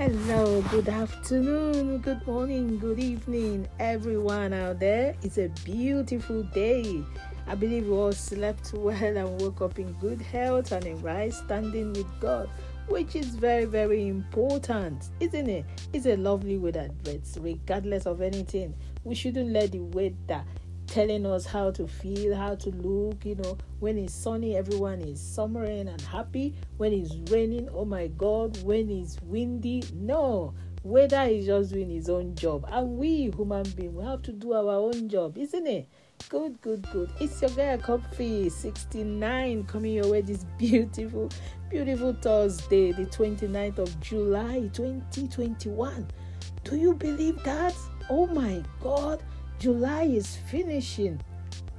Hello, good afternoon, good morning, good evening, everyone out there. It's a beautiful day. I believe we all slept well and woke up in good health and in right standing with God, which is very, very important, isn't it? It's a lovely weather, but regardless of anything, we shouldn't let the weather telling us how to feel, how to look. You know, when it's sunny, everyone is summering and happy. When it's raining, oh my God, when it's windy, no. Weather is just doing his own job, and we human beings we have to do our own job, isn't it? Good, good, good. It's your girl Coffee 69 coming your way this beautiful, beautiful Thursday, the 29th of July 2021. Do you believe that? Oh my God, July is finishing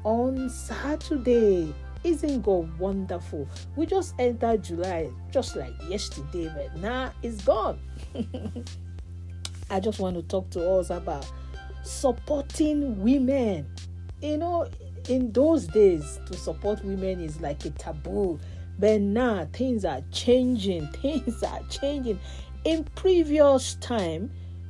on Saturday. Isn't God wonderful? We just entered July just like yesterday, but now it's gone. I just want to talk to us about supporting women. You know, in those days, to support women is like a taboo, but now things are changing. Things are changing. In previous time,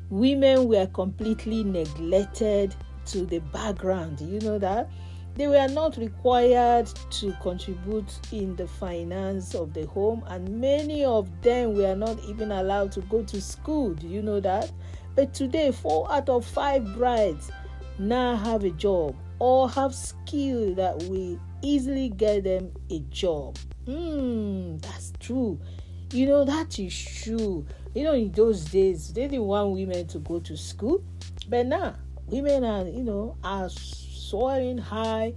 women were completely neglected to the background. You know that? They were not required to contribute in the finance of the home, and many of them were not even allowed to go to school. Do you know that? But today, four out of five brides now have a job or have skill that will easily get them a job. Hmm, that's true. You know, that is true. You know, in those days, they didn't want women to go to school, but now women are you know are soaring high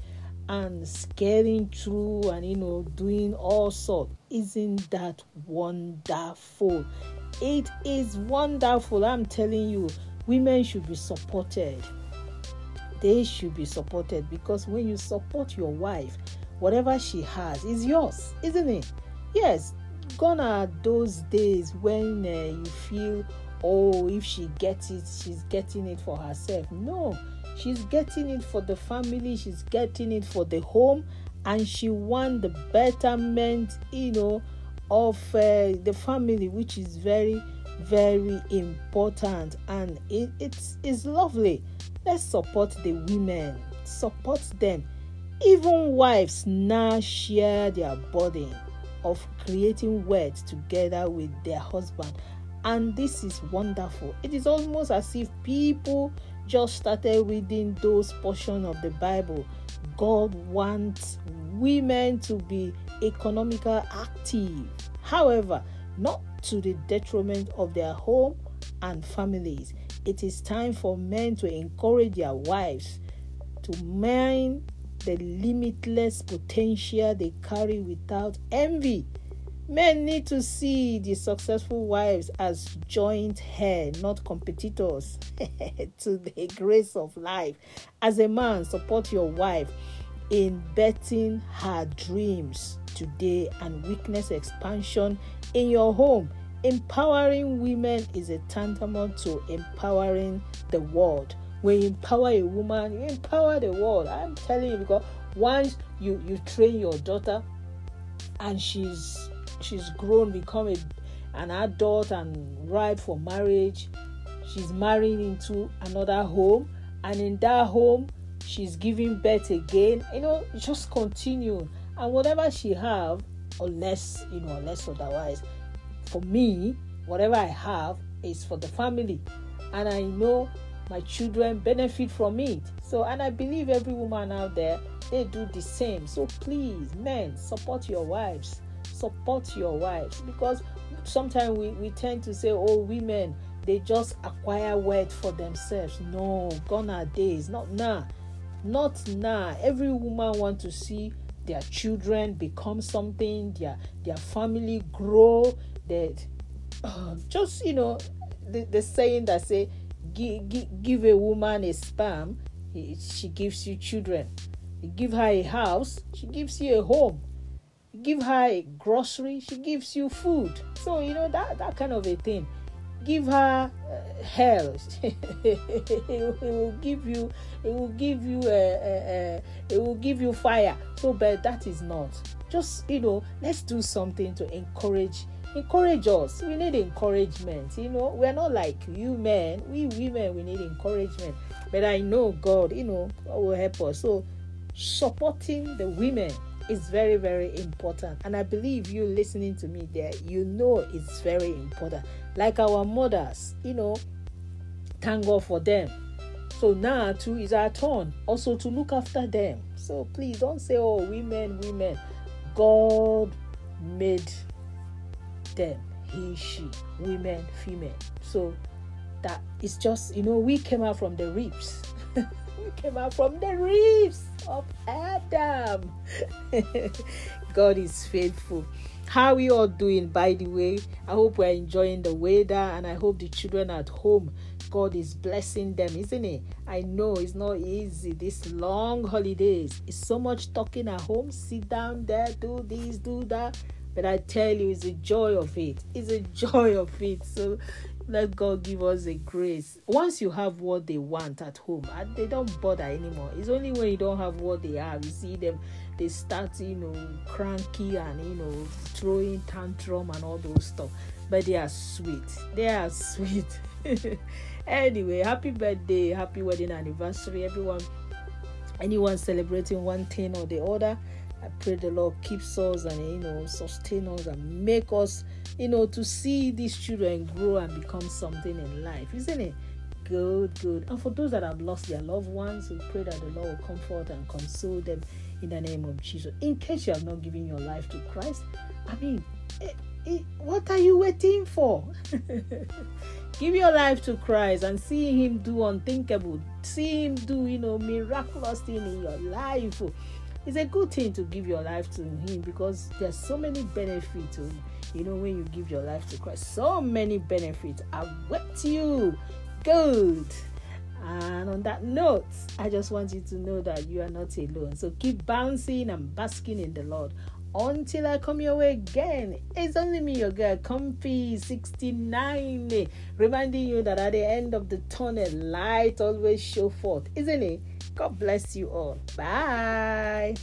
and scaling through and you know doing all sorts. Isn't that wonderful? It is wonderful. I'm telling you women should be supported. They should be supported because when you support your wife whatever she has is yours isn't it? Yes gone are those days when uh, you feel oh, if she gets it, she's getting it for herself. No, she's getting it for the family, she's getting it for the home, and she wants the betterment, you know, of uh, the family, which is very, very important. And it, it's, it's lovely. Let's support the women, support them. Even wives now share their burden of creating wealth together with their husband and this is wonderful. It is almost as if people just started reading those portions of the Bible. God wants women to be economical active. However, not to the detriment of their home and families. It is time for men to encourage their wives to mine the limitless potential they carry without envy Men need to see the successful wives as joint heir, not competitors to the grace of life. As a man, support your wife in betting her dreams today and witness expansion in your home. Empowering women is a tantamount to empowering the world. When you empower a woman, you empower the world. I'm telling you because once you you train your daughter and she's she's grown, become a, an adult and ripe for marriage. She's marrying into another home, and in that home, she's giving birth again. You know, just continue, and whatever she have, unless you know, unless otherwise, for me, whatever I have is for the family, and I know my children benefit from it. So, and I believe every woman out there they do the same. So, please, men, support your wives support your wife. Because sometimes we, we tend to say oh women they just acquire wealth for themselves. No gone are days. Not now. Not now. Every woman want to see their children become something their their family grow. That uh, just you know the, the saying that say give, give, give a woman a sperm she gives you children. Give her a house she gives you a home give her a grocery, she gives you food. So, you know, that, that kind of a thing. give her uh, hell. It will give you it will give you uh, uh, uh, it will give you fire. So but that is not. Just you know let's do something to encourage encourage us. We need encouragement you know. We're not like you men. We women we need encouragement. But i know god you know god will help us. So supporting the women is very very important. And i believe you listening to me there you know it's very important. Like our mothers you know thank god for them. So now too is our turn also to look after them. So please don't say oh women women. God made them he she women female. So that is just you know we came out from the ribs we came out from the ribs of adam. God is faithful. How are we all doing by the way? I hope we're enjoying the weather and i hope the children at home god is blessing them isn't it? I know it's not easy these long holidays. It's so much talking at home. Sit down there do this do that. But I tell you, it's a joy of it. It's a joy of it. So let God give us a grace. Once you have what they want at home, they don't bother anymore. It's only when you don't have what they have, you see them, they start, you know, cranky and, you know, throwing tantrum and all those stuff. But they are sweet. They are sweet. anyway, happy birthday, happy wedding anniversary, everyone. Anyone celebrating one thing or the other I pray the Lord keeps us and you know sustain us and make us you know to see these children grow and become something in life, isn't it? Good, good. And for those that have lost their loved ones, we pray that the Lord will comfort and console them in the name of Jesus. In case you have not given your life to Christ, I mean, eh, eh, what are you waiting for? Give your life to Christ and see Him do unthinkable. See Him do, you know, miraculous thing in your life it's a good thing to give your life to him because there's so many benefits you know when you give your life to christ so many benefits await you good and on that note i just want you to know that you are not alone so keep bouncing and basking in the lord until I come your way again. It's only me, your girl, Comfy 69, reminding you that at the end of the tunnel, light always show forth, isn't it? God bless you all. Bye.